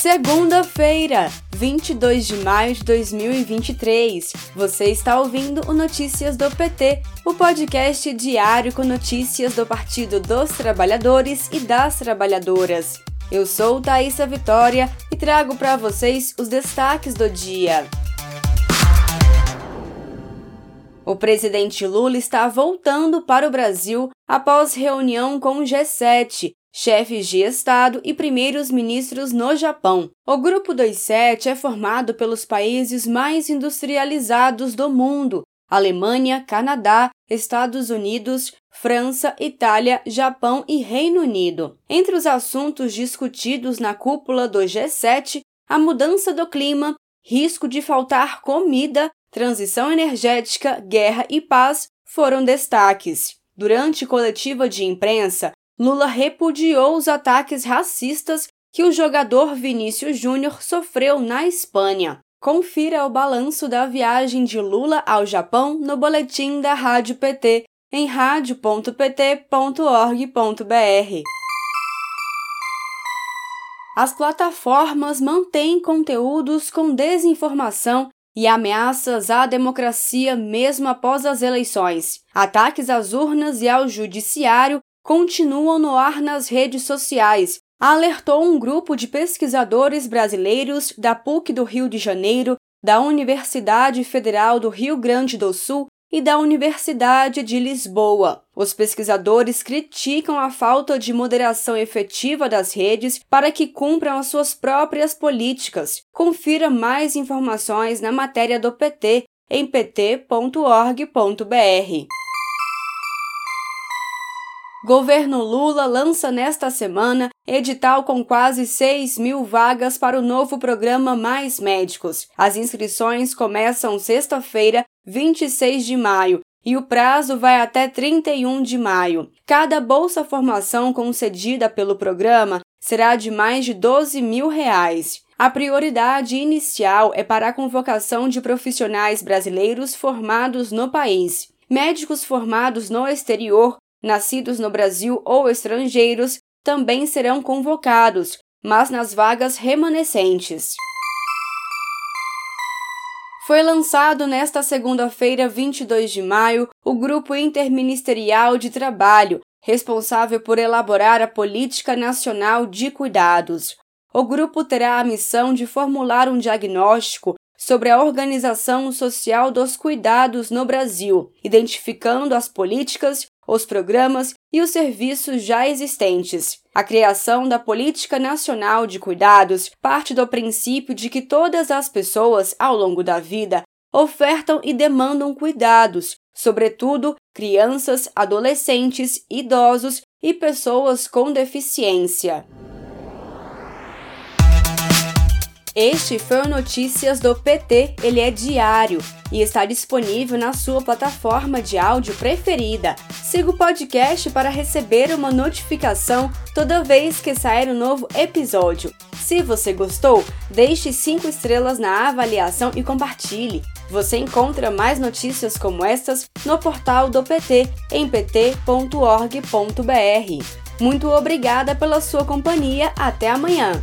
Segunda-feira, 22 de maio de 2023. Você está ouvindo o Notícias do PT, o podcast diário com notícias do Partido dos Trabalhadores e das Trabalhadoras. Eu sou Thaisa Vitória e trago para vocês os destaques do dia. O presidente Lula está voltando para o Brasil após reunião com o G7, chefes de Estado e primeiros ministros no Japão. O Grupo dos Sete é formado pelos países mais industrializados do mundo: Alemanha, Canadá, Estados Unidos, França, Itália, Japão e Reino Unido. Entre os assuntos discutidos na cúpula do G7, a mudança do clima, risco de faltar comida, transição energética, guerra e paz foram destaques. Durante coletiva de imprensa, Lula repudiou os ataques racistas que o jogador Vinícius Júnior sofreu na Espanha. Confira o balanço da viagem de Lula ao Japão no boletim da Rádio PT em radio.pt.org.br. As plataformas mantêm conteúdos com desinformação e ameaças à democracia mesmo após as eleições. Ataques às urnas e ao judiciário continuam no ar nas redes sociais, alertou um grupo de pesquisadores brasileiros da PUC do Rio de Janeiro, da Universidade Federal do Rio Grande do Sul e da Universidade de Lisboa. Os pesquisadores criticam a falta de moderação efetiva das redes para que cumpram as suas próprias políticas. Confira mais informações na matéria do PT em pt.org.br. Governo Lula lança nesta semana edital com quase 6 mil vagas para o novo programa Mais Médicos. As inscrições começam sexta-feira, 26 de maio, e o prazo vai até 31 de maio. Cada bolsa formação concedida pelo programa será de mais de 12 mil reais. A prioridade inicial é para a convocação de profissionais brasileiros formados no país. Médicos formados no exterior nascidos no Brasil ou estrangeiros também serão convocados, mas nas vagas remanescentes. Foi lançado nesta segunda-feira, 22 de maio, o Grupo Interministerial de Trabalho, responsável por elaborar a Política Nacional de Cuidados. O grupo terá a missão de formular um diagnóstico sobre a organização social dos cuidados no Brasil, identificando as políticas os programas e os serviços já existentes. A criação da Política Nacional de Cuidados parte do princípio de que todas as pessoas, ao longo da vida, ofertam e demandam cuidados, sobretudo crianças, adolescentes, idosos e pessoas com deficiência. Este foi o Notícias do PT, ele é diário e está disponível na sua plataforma de áudio preferida. Siga o podcast para receber uma notificação toda vez que sair um novo episódio. Se você gostou, deixe 5 estrelas na avaliação e compartilhe. Você encontra mais notícias como estas no portal do PT em pt.org.br. Muito obrigada pela sua companhia. Até amanhã!